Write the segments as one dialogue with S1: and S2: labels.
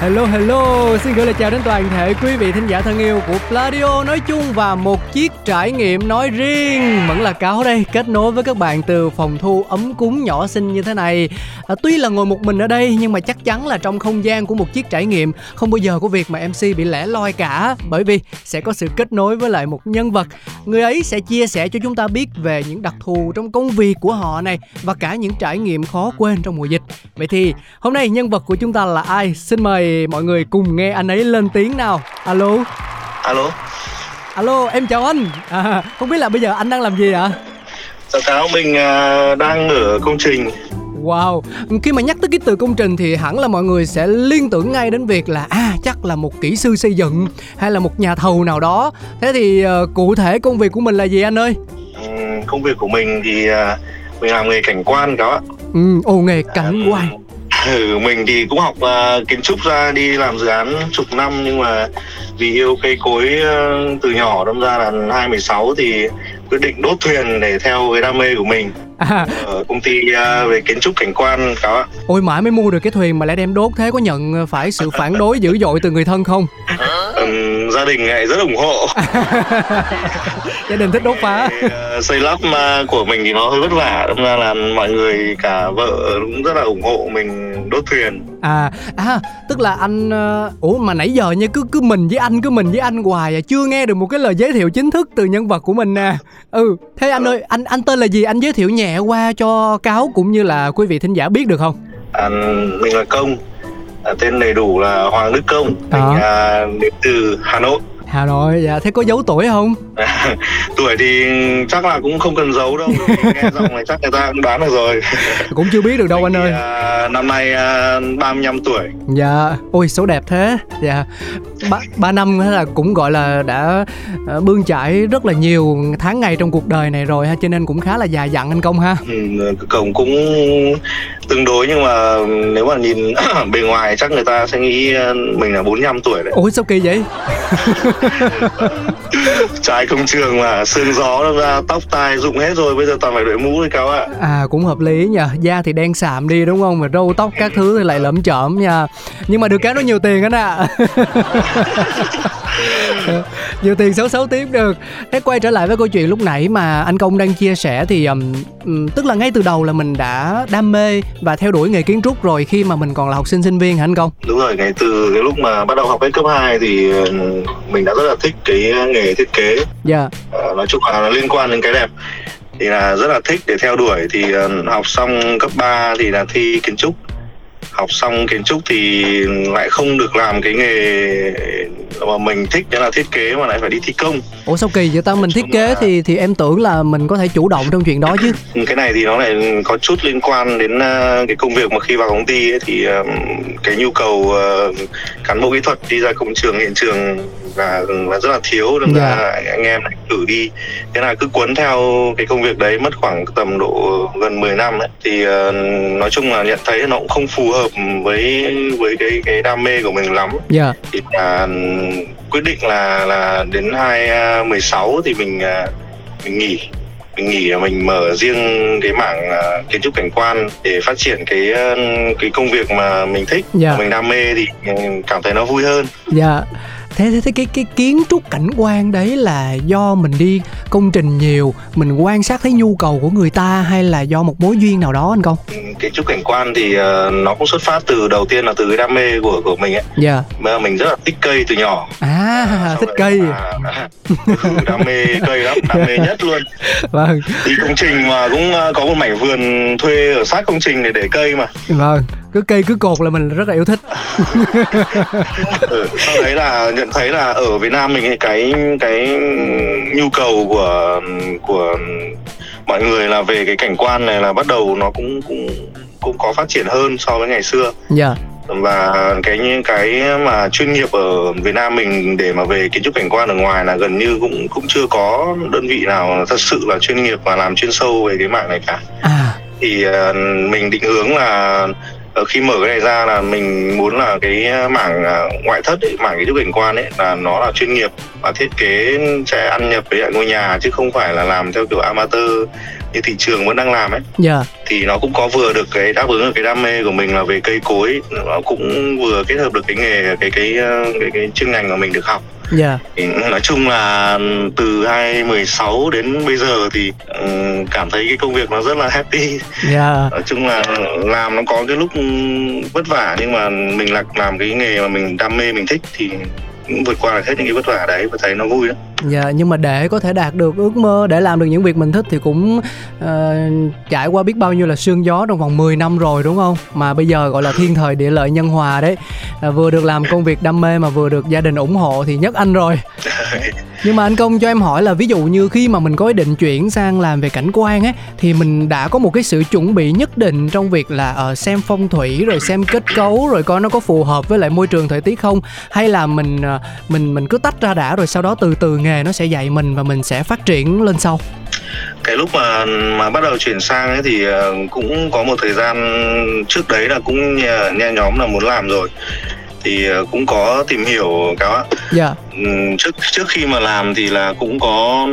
S1: Hello hello, xin gửi lời chào đến toàn thể quý vị thính giả thân yêu của Pladio nói chung và một chiếc trải nghiệm nói riêng. Vẫn là cáo đây, kết nối với các bạn từ phòng thu ấm cúng nhỏ xinh như thế này. À, tuy là ngồi một mình ở đây nhưng mà chắc chắn là trong không gian của một chiếc trải nghiệm không bao giờ có việc mà MC bị lẻ loi cả bởi vì sẽ có sự kết nối với lại một nhân vật. Người ấy sẽ chia sẻ cho chúng ta biết về những đặc thù trong công việc của họ này và cả những trải nghiệm khó quên trong mùa dịch. Vậy thì hôm nay nhân vật của chúng ta là ai? Xin mời mọi người cùng nghe anh ấy lên tiếng nào alo
S2: alo
S1: alo em chào anh à, không biết là bây giờ anh đang làm gì ạ
S2: chào cáo mình uh, đang ở công trình
S1: Wow, khi mà nhắc tới cái từ công trình thì hẳn là mọi người sẽ liên tưởng ngay đến việc là à chắc là một kỹ sư xây dựng hay là một nhà thầu nào đó. Thế thì uh, cụ thể công việc của mình là gì anh ơi?
S2: Ừ, công việc của mình thì uh, mình làm nghề cảnh quan đó.
S1: Ừ, ồ nghề cảnh quan.
S2: Ừ, mình thì cũng học uh, kiến trúc ra đi làm dự án chục năm nhưng mà vì yêu cây cối uh, từ nhỏ đâm ra là 2016 thì quyết định đốt thuyền để theo cái đam mê của mình. À. ở công ty uh, về kiến trúc cảnh quan đó
S1: ôi mãi mới mua được cái thuyền mà lại đem đốt thế có nhận phải sự phản đối dữ dội từ người thân không?
S2: Um, gia đình lại rất ủng hộ.
S1: Gia đình thích đốt phá.
S2: Xây lắp của mình thì nó hơi vất vả đâm ra là mọi người cả vợ cũng rất là ủng hộ mình đốt thuyền.
S1: À à tức là anh uh, ủa mà nãy giờ nha cứ cứ mình với anh cứ mình với anh hoài à chưa nghe được một cái lời giới thiệu chính thức từ nhân vật của mình nè. Ừ thế anh ơi anh anh tên là gì? Anh giới thiệu nhẹ qua cho cáo cũng như là quý vị thính giả biết được không?
S2: À, mình là công à, tên đầy đủ là hoàng đức công mình à, đến từ hà nội
S1: Hà Nội, dạ thế có giấu tuổi không?
S2: tuổi thì chắc là cũng không cần giấu đâu, nghe giọng này chắc người ta cũng đoán được rồi.
S1: cũng chưa biết được đâu anh ơi.
S2: À, năm nay à, 35 tuổi.
S1: Dạ, ôi số đẹp thế. Dạ, ba, ba năm là cũng gọi là đã uh, bươn trải rất là nhiều tháng ngày trong cuộc đời này rồi ha, cho nên cũng khá là già dặn anh công ha.
S2: Ừ, công cũng tương đối nhưng mà nếu mà nhìn bề ngoài chắc người ta sẽ nghĩ à, mình là 45 tuổi đấy.
S1: Ôi sao kỳ vậy?
S2: Trai công trường mà sương gió ra tóc tai rụng hết rồi bây giờ toàn phải đội mũ thôi cáo ạ.
S1: À cũng hợp lý nhờ da thì đen sạm đi đúng không? Mà râu tóc các thứ thì lại lẫm chởm nha. Nhưng mà được cái nó nhiều tiền anh ạ nhiều tiền xấu xấu tiếp được. Thế quay trở lại với câu chuyện lúc nãy mà anh công đang chia sẻ thì um, tức là ngay từ đầu là mình đã đam mê và theo đuổi nghề kiến trúc rồi khi mà mình còn là học sinh sinh viên hả anh công?
S2: Đúng rồi ngay từ cái lúc mà bắt đầu học hết cấp 2 thì mình đã rất là thích cái nghề thiết kế.
S1: Dạ. Yeah.
S2: à, nói chung là nó liên quan đến cái đẹp. Thì là rất là thích để theo đuổi. Thì uh, học xong cấp 3 thì là thi kiến trúc học xong kiến trúc thì lại không được làm cái nghề mà mình thích đó là thiết kế mà lại phải đi thi công.
S1: Ủa sao kỳ vậy ta? Mình thiết kế là... thì thì em tưởng là mình có thể chủ động trong chuyện đó chứ.
S2: Cái này thì nó lại có chút liên quan đến uh, cái công việc mà khi vào công ty ấy, thì uh, cái nhu cầu uh, cán bộ kỹ thuật đi ra công trường hiện trường và và rất là thiếu nên yeah. là dạ. anh em lại cử đi thế là cứ cuốn theo cái công việc đấy mất khoảng tầm độ gần 10 năm ấy thì uh, nói chung là nhận thấy nó cũng không phù hợp với với cái cái đam mê của mình lắm
S1: yeah. Dạ.
S2: thì là quyết định là là đến hai uh, mười sáu thì mình uh, mình nghỉ mình nghỉ mình mở riêng cái mảng uh, kiến trúc cảnh quan để phát triển cái uh, cái công việc mà mình thích yeah. Dạ. mình đam mê thì cảm thấy nó vui hơn.
S1: Dạ. Yeah thế thế, thế cái cái kiến trúc cảnh quan đấy là do mình đi công trình nhiều mình quan sát thấy nhu cầu của người ta hay là do một mối duyên nào đó anh công?
S2: Ừ, kiến trúc cảnh quan thì uh, nó cũng xuất phát từ đầu tiên là từ cái đam mê của của mình ấy.
S1: Dạ.
S2: Yeah. mình rất là thích cây từ nhỏ.
S1: À uh, thích cây.
S2: mà, đam mê cây lắm đam mê nhất luôn.
S1: Vâng.
S2: Đi công trình mà cũng uh, có một mảnh vườn thuê ở sát công trình để để cây mà.
S1: Vâng cứ cây cứ cột là mình rất là yêu thích
S2: ừ, sau đấy là nhận thấy là ở Việt Nam mình cái cái nhu cầu của của mọi người là về cái cảnh quan này là bắt đầu nó cũng cũng cũng có phát triển hơn so với ngày xưa.
S1: Dạ. Yeah
S2: và cái những cái mà chuyên nghiệp ở Việt Nam mình để mà về kiến trúc cảnh quan ở ngoài là gần như cũng cũng chưa có đơn vị nào thật sự là chuyên nghiệp và làm chuyên sâu về cái mạng này cả.
S1: À
S2: thì uh, mình định hướng là uh, khi mở cái này ra là mình muốn là cái mảng uh, ngoại thất ấy, mảng cái trúc cảnh quan ấy là nó là chuyên nghiệp và thiết kế sẽ ăn nhập với lại ngôi nhà chứ không phải là làm theo kiểu amateur như thị trường vẫn đang làm ấy.
S1: Dạ.
S2: Thì nó cũng có vừa được cái đáp ứng được cái đam mê của mình là về cây cối nó cũng vừa kết hợp được cái nghề cái cái cái, cái, cái chuyên ngành mà mình được học
S1: dạ.
S2: Thì nói chung là từ 2016 đến bây giờ thì um, cảm thấy cái công việc nó rất là happy.
S1: Dạ.
S2: Nói chung là làm nó có cái lúc vất vả nhưng mà mình là làm cái nghề mà mình đam mê mình thích thì cũng vượt qua được hết những cái vất vả đấy và thấy nó vui đó
S1: Dạ, nhưng mà để có thể đạt được ước mơ để làm được những việc mình thích thì cũng uh, trải qua biết bao nhiêu là sương gió trong vòng 10 năm rồi đúng không? Mà bây giờ gọi là thiên thời địa lợi nhân hòa đấy. Uh, vừa được làm công việc đam mê mà vừa được gia đình ủng hộ thì nhất anh rồi. nhưng mà anh công cho em hỏi là ví dụ như khi mà mình có ý định chuyển sang làm về cảnh quan ấy thì mình đã có một cái sự chuẩn bị nhất định trong việc là uh, xem phong thủy rồi xem kết cấu rồi coi nó có phù hợp với lại môi trường thời tiết không hay là mình uh, mình mình cứ tách ra đã rồi sau đó từ từ nghề nó sẽ dạy mình và mình sẽ phát triển lên sau
S2: cái lúc mà mà bắt đầu chuyển sang ấy thì cũng có một thời gian trước đấy là cũng nhe nhóm là muốn làm rồi thì cũng có tìm hiểu cáo ạ.
S1: Dạ.
S2: Trước trước khi mà làm thì là cũng có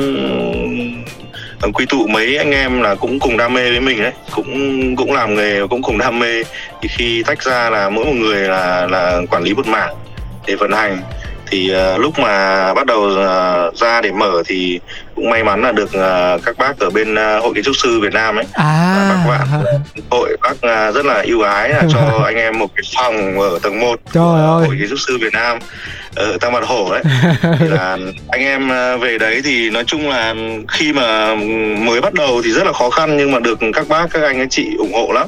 S2: quy tụ mấy anh em là cũng cùng đam mê với mình đấy, cũng cũng làm nghề cũng cùng đam mê. Thì khi tách ra là mỗi một người là là quản lý một mảng để vận hành thì uh, lúc mà bắt đầu uh, ra để mở thì cũng may mắn là được uh, các bác ở bên uh, hội kiến trúc sư Việt Nam ấy.
S1: À.
S2: bác bạn hội bác uh, rất là ưu ái là cho anh em một cái phòng ở tầng 1
S1: Trời ơi.
S2: hội kiến trúc sư Việt Nam ở Tam Mặt Hổ đấy. Thì là anh em về đấy thì nói chung là khi mà mới bắt đầu thì rất là khó khăn nhưng mà được các bác các anh các chị ủng hộ lắm.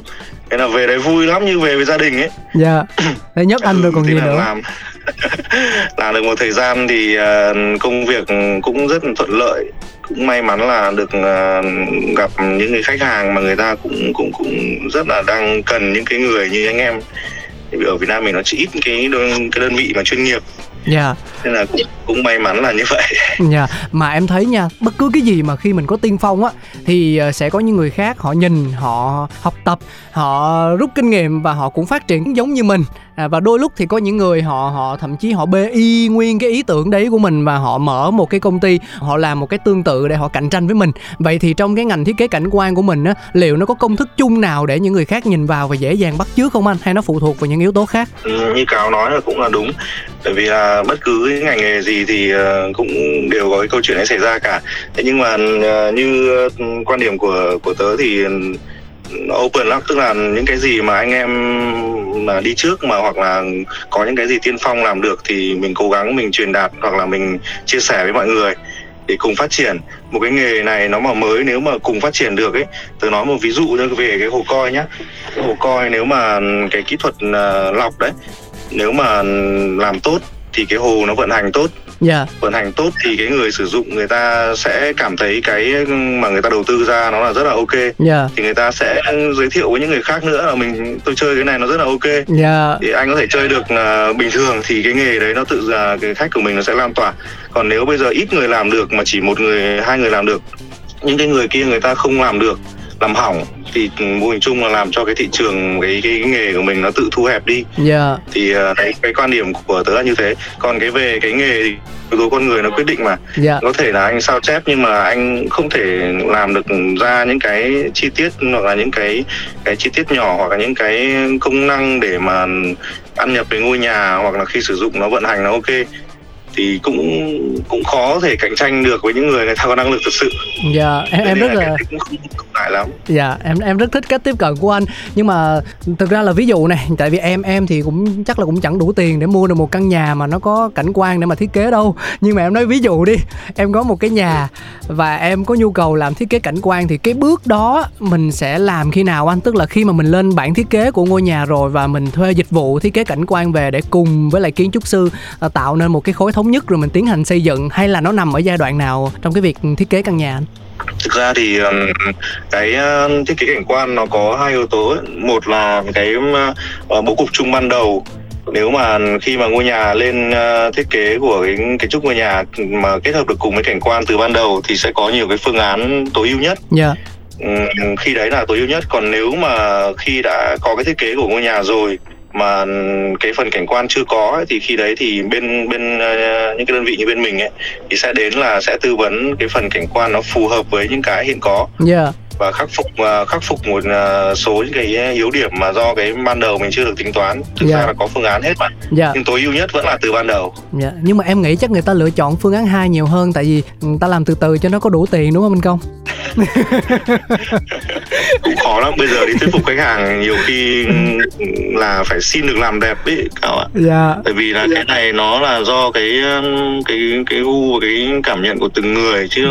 S2: Thế là về đấy vui lắm như về với gia đình ấy.
S1: Dạ. Đấy nhất anh rồi còn
S2: ừ,
S1: gì nữa.
S2: làm làm được một thời gian thì uh, công việc cũng rất thuận lợi cũng may mắn là được uh, gặp những người khách hàng mà người ta cũng cũng cũng rất là đang cần những cái người như anh em ở Việt Nam mình nó chỉ ít cái đơn, cái đơn vị mà chuyên nghiệp
S1: Dạ. Yeah.
S2: Nên là cũng, cũng may mắn là như vậy.
S1: Dạ. Yeah. Mà em thấy nha, bất cứ cái gì mà khi mình có tiên phong á thì sẽ có những người khác họ nhìn, họ học tập, họ rút kinh nghiệm và họ cũng phát triển giống như mình. À, và đôi lúc thì có những người họ họ thậm chí họ bê y nguyên cái ý tưởng đấy của mình và họ mở một cái công ty họ làm một cái tương tự để họ cạnh tranh với mình vậy thì trong cái ngành thiết kế cảnh quan của mình á liệu nó có công thức chung nào để những người khác nhìn vào và dễ dàng bắt chước không anh hay nó phụ thuộc vào những yếu tố khác
S2: ừ, như cáo nói là cũng là đúng bởi vì là bất cứ cái ngành nghề gì thì ờ, cũng đều có cái câu chuyện ấy xảy ra cả. Thế nhưng mà ờ, như ờ, quan điểm của của tớ thì ừ, open lắm. Tức là những cái gì mà anh em mà đi trước mà hoặc là có những cái gì tiên phong làm được thì mình cố gắng mình truyền đạt hoặc là mình chia sẻ với mọi người để cùng phát triển. Một cái nghề này nó mà mới nếu mà cùng phát triển được ấy tôi nói một ví dụ như về cái hồ coi nhá. Hồ coi nếu mà cái kỹ thuật uh, lọc đấy nếu mà làm tốt thì cái hồ nó vận hành tốt
S1: yeah. Dạ.
S2: vận hành tốt thì cái người sử dụng người ta sẽ cảm thấy cái mà người ta đầu tư ra nó là rất là ok
S1: yeah. Dạ.
S2: thì người ta sẽ giới thiệu với những người khác nữa là mình tôi chơi cái này nó rất là ok
S1: yeah. Dạ.
S2: thì anh có thể chơi được uh, bình thường thì cái nghề đấy nó tự ra cái khách của mình nó sẽ lan tỏa còn nếu bây giờ ít người làm được mà chỉ một người hai người làm được những cái người kia người ta không làm được làm hỏng thì mô hình chung là làm cho cái thị trường cái cái, cái nghề của mình nó tự thu hẹp đi
S1: yeah.
S2: thì uh, cái, cái quan điểm của tớ là như thế còn cái về cái nghề thì yếu tố con người nó quyết định mà
S1: yeah.
S2: có thể là anh sao chép nhưng mà anh không thể làm được ra những cái chi tiết hoặc là những cái cái chi tiết nhỏ hoặc là những cái công năng để mà ăn nhập với ngôi nhà hoặc là khi sử dụng nó vận hành nó ok thì cũng cũng khó thể cạnh tranh được với những người người ta có năng lực thực sự.
S1: Dạ, em em rất là
S2: cũng không, không phải lắm.
S1: Dạ, em em rất thích cách tiếp cận của anh. Nhưng mà thực ra là ví dụ này, tại vì em em thì cũng chắc là cũng chẳng đủ tiền để mua được một căn nhà mà nó có cảnh quan để mà thiết kế đâu. Nhưng mà em nói ví dụ đi, em có một cái nhà và em có nhu cầu làm thiết kế cảnh quan thì cái bước đó mình sẽ làm khi nào anh? Tức là khi mà mình lên bản thiết kế của ngôi nhà rồi và mình thuê dịch vụ thiết kế cảnh quan về để cùng với lại kiến trúc sư à, tạo nên một cái khối thống thống nhất rồi mình tiến hành xây dựng hay là nó nằm ở giai đoạn nào trong cái việc thiết kế căn nhà anh?
S2: thực ra thì cái thiết kế cảnh quan nó có hai yếu tố một là cái ờ, bố cục chung ban đầu nếu mà khi mà ngôi nhà lên thiết kế của cái kiến trúc ngôi nhà mà kết hợp được cùng với cảnh quan từ ban đầu thì sẽ có nhiều cái phương án tối ưu nhất
S1: yeah. Dạ
S2: khi đấy là tối ưu nhất còn nếu mà khi đã có cái thiết kế của ngôi nhà rồi mà cái phần cảnh quan chưa có ấy, thì khi đấy thì bên bên ờ, những cái đơn vị như bên mình ấy thì sẽ đến là sẽ tư vấn cái phần cảnh quan nó phù hợp với những cái hiện có.
S1: Yeah
S2: và khắc phục ờ, khắc phục một ờ, số những cái yếu điểm mà do cái ban đầu mình chưa được tính toán. Thực
S1: Dạ.
S2: ra là có phương án hết mà.
S1: Dạ.
S2: Nhưng tối ưu nhất vẫn là từ ban đầu.
S1: Dạ. Nhưng mà em nghĩ chắc người ta lựa chọn phương án 2 nhiều hơn tại vì người ta làm từ từ cho nó có đủ tiền đúng không anh công?
S2: Cũng khó lắm. Bây giờ đi thuyết phục khách hàng nhiều khi là phải xin được làm đẹp ấy Cao ạ.
S1: Dạ.
S2: Bởi vì là cái này nó là do cái um, cái cái gu và cái cảm nhận của từng người chứ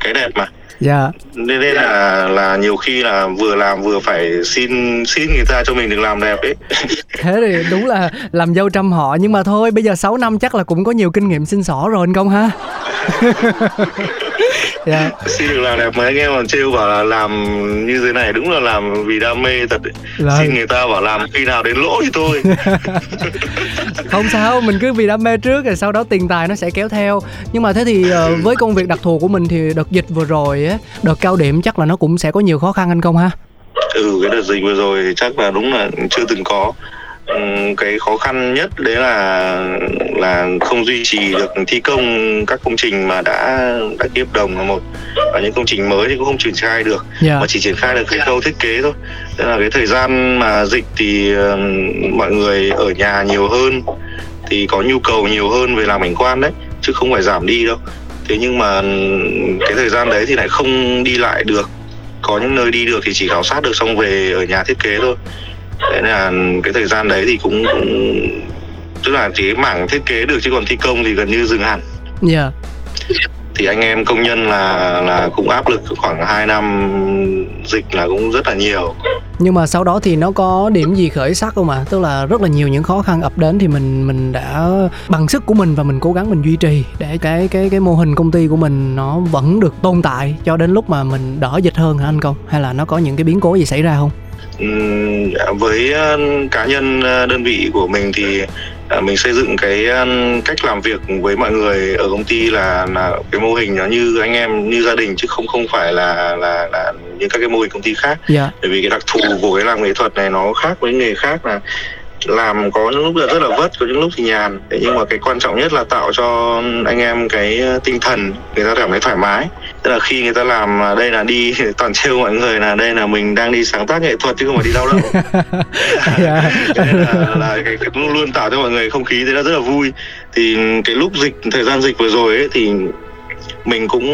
S2: cái đẹp mà
S1: dạ.
S2: Nên nên là là nhiều khi là vừa làm vừa phải xin xin người ta cho mình được làm đẹp ấy.
S1: Thế thì đúng là làm dâu trăm họ nhưng mà thôi bây giờ 6 năm chắc là cũng có nhiều kinh nghiệm xin xỏ rồi anh công ha. Dạ.
S2: Xin được làm đẹp mấy anh em còn trêu bảo là làm như thế này đúng là làm vì đam mê thật ấy.
S1: Vâng.
S2: xin người ta bảo làm khi nào đến lỗ thì thôi
S1: không sao mình cứ vì đam mê trước rồi sau đó tiền tài nó sẽ kéo theo. Nhưng mà thế thì ờ, với công việc đặc thù của mình thì đợt dịch vừa rồi á đợt cao điểm chắc là nó cũng sẽ có nhiều khó khăn anh công ha.
S2: Ừ cái đợt dịch vừa rồi thì chắc là đúng là chưa từng có cái khó khăn nhất đấy là là không duy trì được thi công các công trình mà đã đã ký hợp đồng là một. Và những công trình mới thì cũng không triển khai được
S1: dạ.
S2: mà chỉ triển khai được cái khâu thiết kế thôi. Tức là cái thời gian mà dịch thì mọi người ở nhà nhiều hơn thì có nhu cầu nhiều hơn về làm cảnh quan đấy chứ không phải giảm đi đâu. Thế nhưng mà cái thời gian đấy thì lại không đi lại được. Có những nơi đi được thì chỉ khảo sát được xong về ở nhà thiết kế thôi thế là cái thời gian đấy thì cũng, cũng tức là chỉ cái mảng thiết kế được chứ còn thi công thì gần như dừng hẳn.
S1: Dạ.
S2: Thì anh em công nhân là là cũng áp lực khoảng 2 năm dịch là cũng rất là nhiều.
S1: Nhưng mà sau đó thì nó có điểm gì khởi sắc không ạ? Tức là rất là nhiều những khó khăn ập đến thì mình mình đã bằng sức của mình và mình cố gắng mình duy trì để cái cái cái mô hình công ty của mình nó vẫn được tồn tại cho đến lúc mà mình đỡ dịch hơn hả anh công? Hay là nó có những cái biến cố gì xảy ra không
S2: với ờ, cá nhân ờ, đơn vị của mình thì ờ, mình xây dựng cái cách làm việc với mọi người ở công ty là là cái mô hình nó như anh em như gia đình chứ không không phải là là là như các cái mô hình công ty khác.
S1: Dạ.
S2: Bởi vì cái đặc thù của cái làm nghệ thuật này nó khác với nghề khác là làm có những lúc là rất là vất có những lúc thì nhàn. Thế nhưng mà cái quan trọng nhất là tạo cho anh em cái tinh thần người ta cảm thấy thoải mái tức là khi người ta làm à, đây là đi toàn trêu mọi người là đây là mình đang đi sáng tác nghệ thuật chứ không phải đi lao động
S1: dạ.
S2: Là, là cái, cái luôn luôn tạo cho mọi người không khí thế là rất là vui. Thì cái lúc dịch thời gian dịch vừa rồi ấy thì mình cũng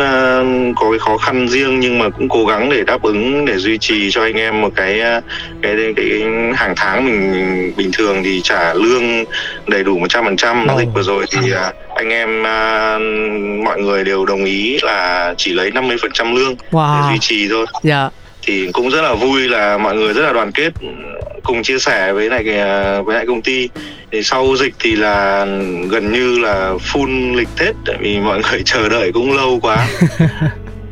S2: à, có cái khó khăn riêng nhưng mà cũng cố gắng để đáp ứng để duy trì cho anh em một cái à, cái cái, cái hàng tháng mình bình thường thì trả lương đầy đủ 100%
S1: Ồ.
S2: dịch vừa rồi thì à, anh em à, mọi người đều đồng ý là chỉ lấy 50% lương để
S1: wow.
S2: duy trì thôi.
S1: Dạ.
S2: Thì cũng rất là vui là mọi người rất là đoàn kết cùng chia sẻ với lại cái, với lại công ty thì sau dịch thì là gần như là full lịch Tết tại vì mọi người chờ đợi cũng lâu quá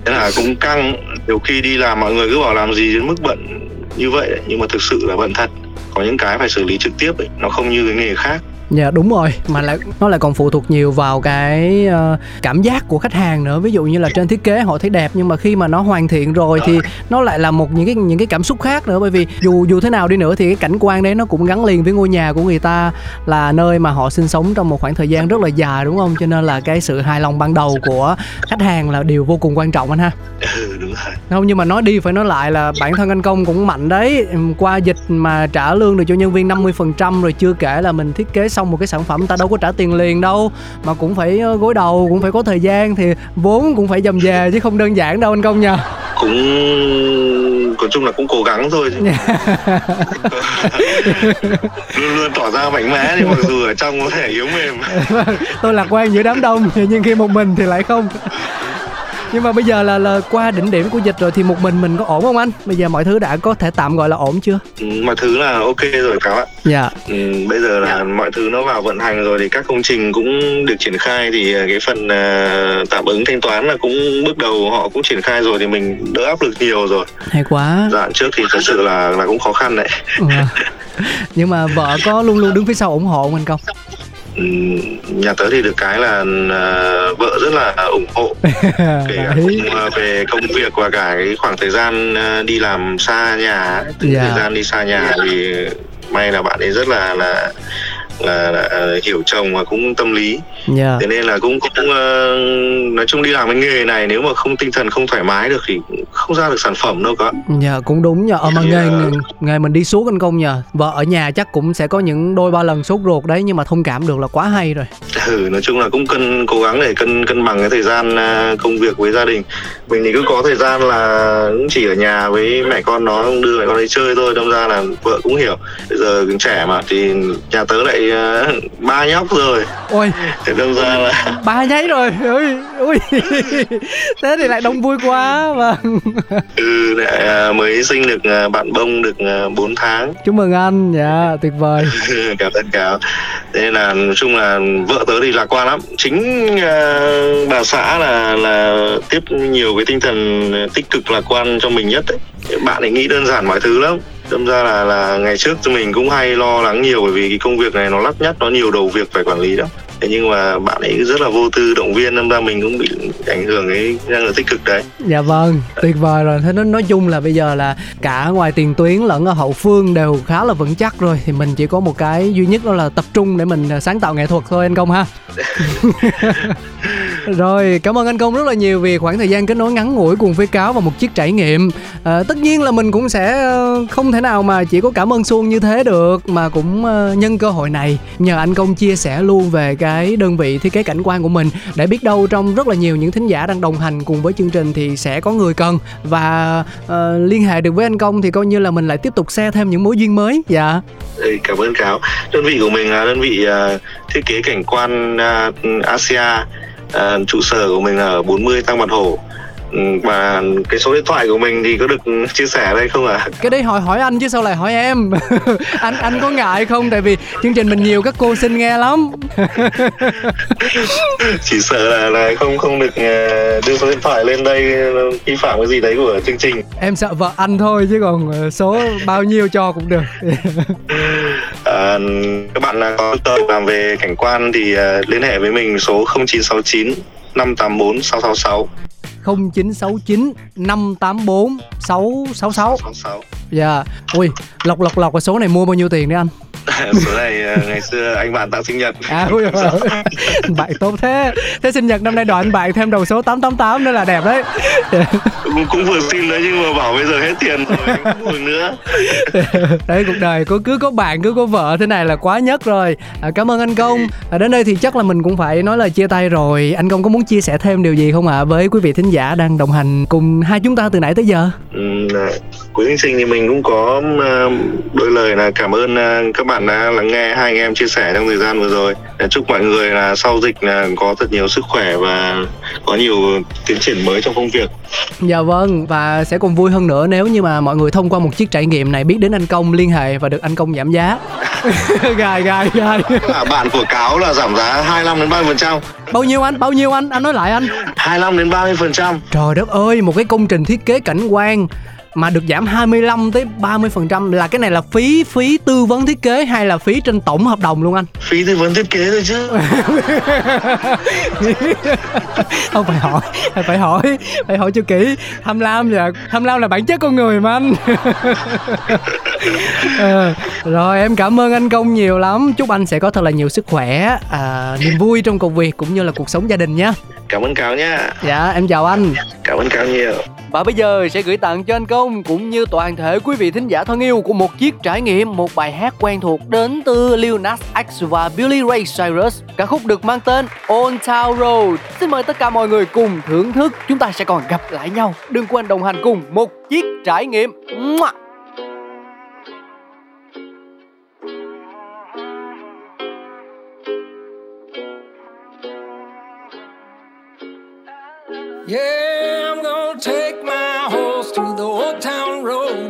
S2: thế là cũng căng nhiều khi đi làm mọi người cứ bảo làm gì đến mức bận như vậy đấy. nhưng mà thực sự là bận thật có những cái phải xử lý trực tiếp ấy. nó không như cái nghề khác
S1: Dạ đúng rồi, mà lại nó lại còn phụ thuộc nhiều vào cái ờ, cảm giác của khách hàng nữa. Ví dụ như là trên thiết kế họ thấy đẹp nhưng mà khi mà nó hoàn thiện rồi thì nó lại là một những cái những cái cảm xúc khác nữa bởi vì dù dù thế nào đi nữa thì cái cảnh quan đấy nó cũng gắn liền với ngôi nhà của người ta là nơi mà họ sinh sống trong một khoảng thời gian rất là dài đúng không? Cho nên là cái sự hài lòng ban đầu của khách hàng là điều vô cùng quan trọng anh ha.
S2: ừ, đúng rồi
S1: Không nhưng mà nói đi phải nói lại là bản thân anh công cũng mạnh đấy. Qua dịch mà trả lương được cho nhân viên 50% rồi chưa kể là mình thiết kế xong một cái sản phẩm ta đâu có trả tiền liền đâu mà cũng phải ờ, gối đầu cũng phải có thời gian thì vốn cũng phải dầm về chứ không đơn giản đâu anh công nha.
S2: cũng nói chung là cũng cố gắng thôi chứ. luôn luôn tỏ ra mạnh mẽ thì mặc dù ở trong có thể yếu mềm
S1: Tôi lạc quan giữa đám đông nhưng khi một mình thì lại không. Nhưng mà bây giờ là là qua đỉnh điểm của dịch rồi thì một mình mình có ổn không anh? Bây giờ mọi thứ đã có thể tạm gọi là ổn chưa?
S2: Ừ, mọi thứ là ok rồi cáo ạ
S1: Dạ.
S2: ừ, bây giờ là mọi thứ nó vào vận hành rồi thì các công trình cũng được triển khai thì cái phần à, tạm ứng thanh toán là cũng bước đầu họ cũng triển khai rồi thì mình đỡ áp lực nhiều rồi
S1: Hay quá.
S2: đoạn trước thì thật sự là là cũng khó khăn đấy
S1: Dạ. Nhưng mà vợ có luôn luôn đứng phía sau ủng hộ không anh công?
S2: Nhà tớ thì được cái là uh, vợ rất là ủng hộ kể cả uh, về công việc và cả cái khoảng thời gian uh, đi làm xa nhà yeah. thời dạ. gian đi xa nhà thì may là bạn ấy rất là là là, là hiểu chồng và cũng tâm lý yeah. thế nên là cũng cũng uh, nói chung đi làm cái nghề này nếu mà không tinh thần không thoải mái được thì không ra được sản phẩm đâu cả
S1: dạ cũng đúng nhờ. Ờ, mà nghề nghề mình đi suốt anh công nhờ. Vợ ở nhà chắc cũng sẽ có những đôi ba lần sốt ruột đấy nhưng mà thông cảm được là quá hay rồi.
S2: Ừ nói chung là cũng cân cố gắng để cân cân bằng cái thời gian uh, công việc với gia đình. Mình thì cứ có thời gian là cũng chỉ ở nhà với mẹ con nó đưa mẹ con đi chơi thôi. Đâm ra là vợ cũng hiểu. Bây giờ trẻ mà thì nhà tớ lại uh, ba nhóc rồi.
S1: Ôi
S2: thì đâm ra là
S1: ba nháy rồi. Ui ui thế thì lại đông vui quá vâng.
S2: Ừ lại uh, mới sinh được uh, bạn bông được uh, 4 tháng.
S1: Chúc mừng anh. Dạ tuyệt vời.
S2: Cảm ơn cảm thế là nói chung là vợ tớ thì lạc quan lắm. Chính uh, bà xã là là tiếp nhiều cái tinh thần tích cực lạc quan cho mình nhất đấy bạn ấy nghĩ đơn giản mọi thứ lắm. Đâm ra là là ngày trước mình cũng hay lo lắng nhiều bởi vì cái công việc này nó lắt nhắt nó nhiều đầu việc phải quản lý đó thế nhưng mà bạn ấy rất là vô tư động viên đâm ra mình cũng bị ảnh hưởng cái năng lượng tích cực đấy.
S1: Dạ vâng tuyệt vời rồi. Thế nó nói chung là bây giờ là cả ngoài tiền tuyến lẫn ở hậu phương đều khá là vững chắc rồi. Thì mình chỉ có một cái duy nhất đó là tập trung để mình sáng tạo nghệ thuật thôi anh công ha. Rồi cảm ơn anh công rất là nhiều vì khoảng thời gian kết nối ngắn ngủi cùng với cáo và một chiếc trải nghiệm. À, tất nhiên là mình cũng sẽ ờ, không thể nào mà chỉ có cảm ơn xuân như thế được mà cũng ờ, nhân cơ hội này nhờ anh công chia sẻ luôn về cái đơn vị thiết kế cảnh quan của mình. Để biết đâu trong rất là nhiều những thính giả đang đồng hành cùng với chương trình thì sẽ có người cần. Và uh, liên hệ được với anh công thì coi như là mình lại tiếp tục xe thêm những mối duyên mới. Dạ.
S2: Cảm ơn cáo. Đơn vị của mình là đơn vị uh, thiết kế cảnh quan uh, Asia. Uh, trụ sở của mình ở 40 Tăng mặt Hổ và cái số điện thoại của mình thì có được chia sẻ đây không ạ? À?
S1: Cái đấy hỏi hỏi anh chứ sao lại hỏi em? anh anh có ngại không? Tại vì chương trình mình nhiều các cô xin nghe lắm.
S2: Chỉ sợ là là không không được ờ, đưa số điện thoại lên đây vi phạm cái gì đấy của chương trình.
S1: Em sợ vợ anh thôi chứ còn ờ, số bao nhiêu cho cũng được.
S2: à, các bạn có tờ làm về cảnh quan thì liên hệ với mình số 0969 584 666
S1: 0969 584 666 66. Dạ. Ui, lọc lọc lọc cái số này mua bao nhiêu tiền đấy anh?
S2: số này ờ, ngày xưa anh bạn tặng sinh nhật.
S1: À ui bạn tốt thế. Thế sinh nhật năm nay đòi anh bạn thêm đầu số 888 nữa là đẹp đấy.
S2: Cũng, cũng vừa xin đấy nhưng mà bảo bây giờ hết tiền rồi không mừng nữa.
S1: Đấy cuộc đời có cứ có bạn cứ có vợ thế này là quá nhất rồi. À, cảm ơn anh công. À, đến đây thì chắc là mình cũng phải nói lời chia tay rồi. Anh công có muốn chia sẻ thêm điều gì không ạ? À, với quý vị thính giả đang đồng hành cùng hai chúng ta từ nãy tới giờ.
S2: Ừ, quý thính sinh thì mình cũng có uh, đôi lời là cảm ơn uh, các bạn bạn đã lắng nghe hai anh em chia sẻ trong thời gian vừa rồi. Chúc mọi người là sau dịch là có thật nhiều sức khỏe và có nhiều tiến triển mới trong công việc.
S1: Dạ vâng và sẽ còn vui hơn nữa nếu như mà mọi người thông qua một chiếc trải nghiệm này biết đến anh công liên hệ và được anh công giảm giá. Gài gài gài
S2: là bạn của cáo là giảm giá 25 đến 30 phần trăm.
S1: Bao nhiêu anh? Bao nhiêu anh? Anh nói lại anh.
S2: 25 đến 30 phần trăm.
S1: Trời đất ơi một cái công trình thiết kế cảnh quan mà được giảm 25 tới 30% là cái này là phí phí tư vấn thiết kế hay là phí trên tổng hợp đồng luôn anh?
S2: Phí tư vấn thiết kế thôi chứ.
S1: không phải hỏi, phải hỏi, phải hỏi cho kỹ. Tham lam là tham lam là bản chất con người mà anh. à, rồi em cảm ơn anh công nhiều lắm. Chúc anh sẽ có thật là nhiều sức khỏe, à, niềm vui trong công việc cũng như là cuộc sống gia đình nhé.
S2: Cảm ơn Cáo nha.
S1: Dạ, em chào anh.
S2: Cảm ơn Cáo nhiều.
S1: Và bây giờ sẽ gửi tặng cho anh Công cũng như toàn thể quý vị thính giả thân yêu của một chiếc trải nghiệm một bài hát quen thuộc đến từ Lil Nas X và Billy Ray Cyrus. Ca khúc được mang tên Old Town Road. Xin mời tất cả mọi người cùng thưởng thức. Chúng ta sẽ còn gặp lại nhau. Đừng quên đồng hành cùng một chiếc trải nghiệm. Mua. Yeah, I'm gonna take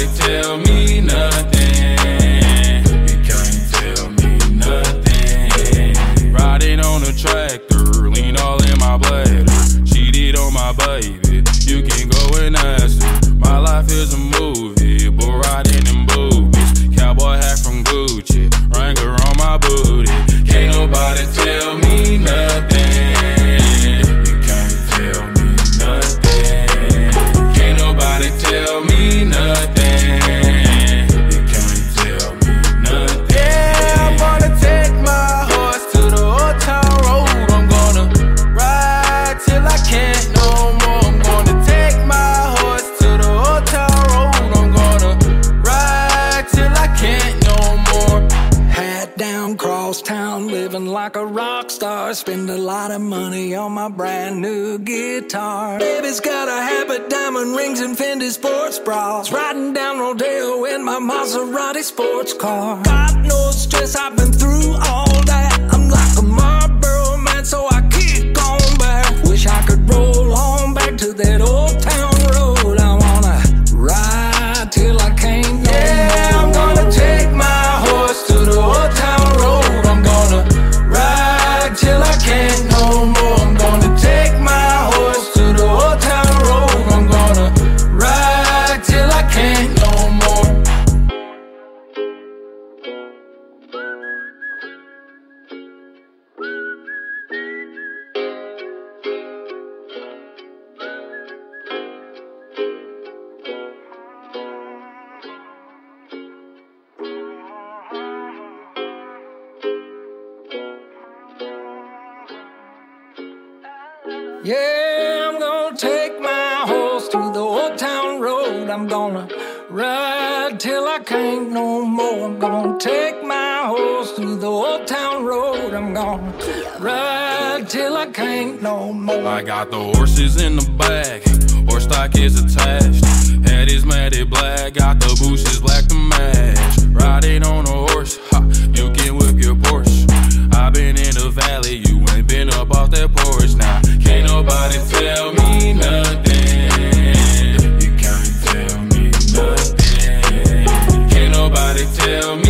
S3: nobody tell me nothing. You can't tell me nothing. Riding on a tractor, lean all in my bladder. Cheated on my baby, you can go and ask her. My life is a move. Maserati sports car. God knows stress, I've been through all that. I'm like a Marlboro Yeah, I'm gonna take my horse to the old town road. I'm gonna ride till I can't no more. I'm gonna take my horse to the old town road. I'm gonna ride till I can't no more.
S4: I got the horses in the back, horse stock is attached. Head is matted black, got the bushes black to match. Riding on a horse, ha, you can whip your Porsche. i been in the valley, you ain't been up off that porch now. Can't nobody tell me nothing. You can't tell me nothing. Can't nobody tell me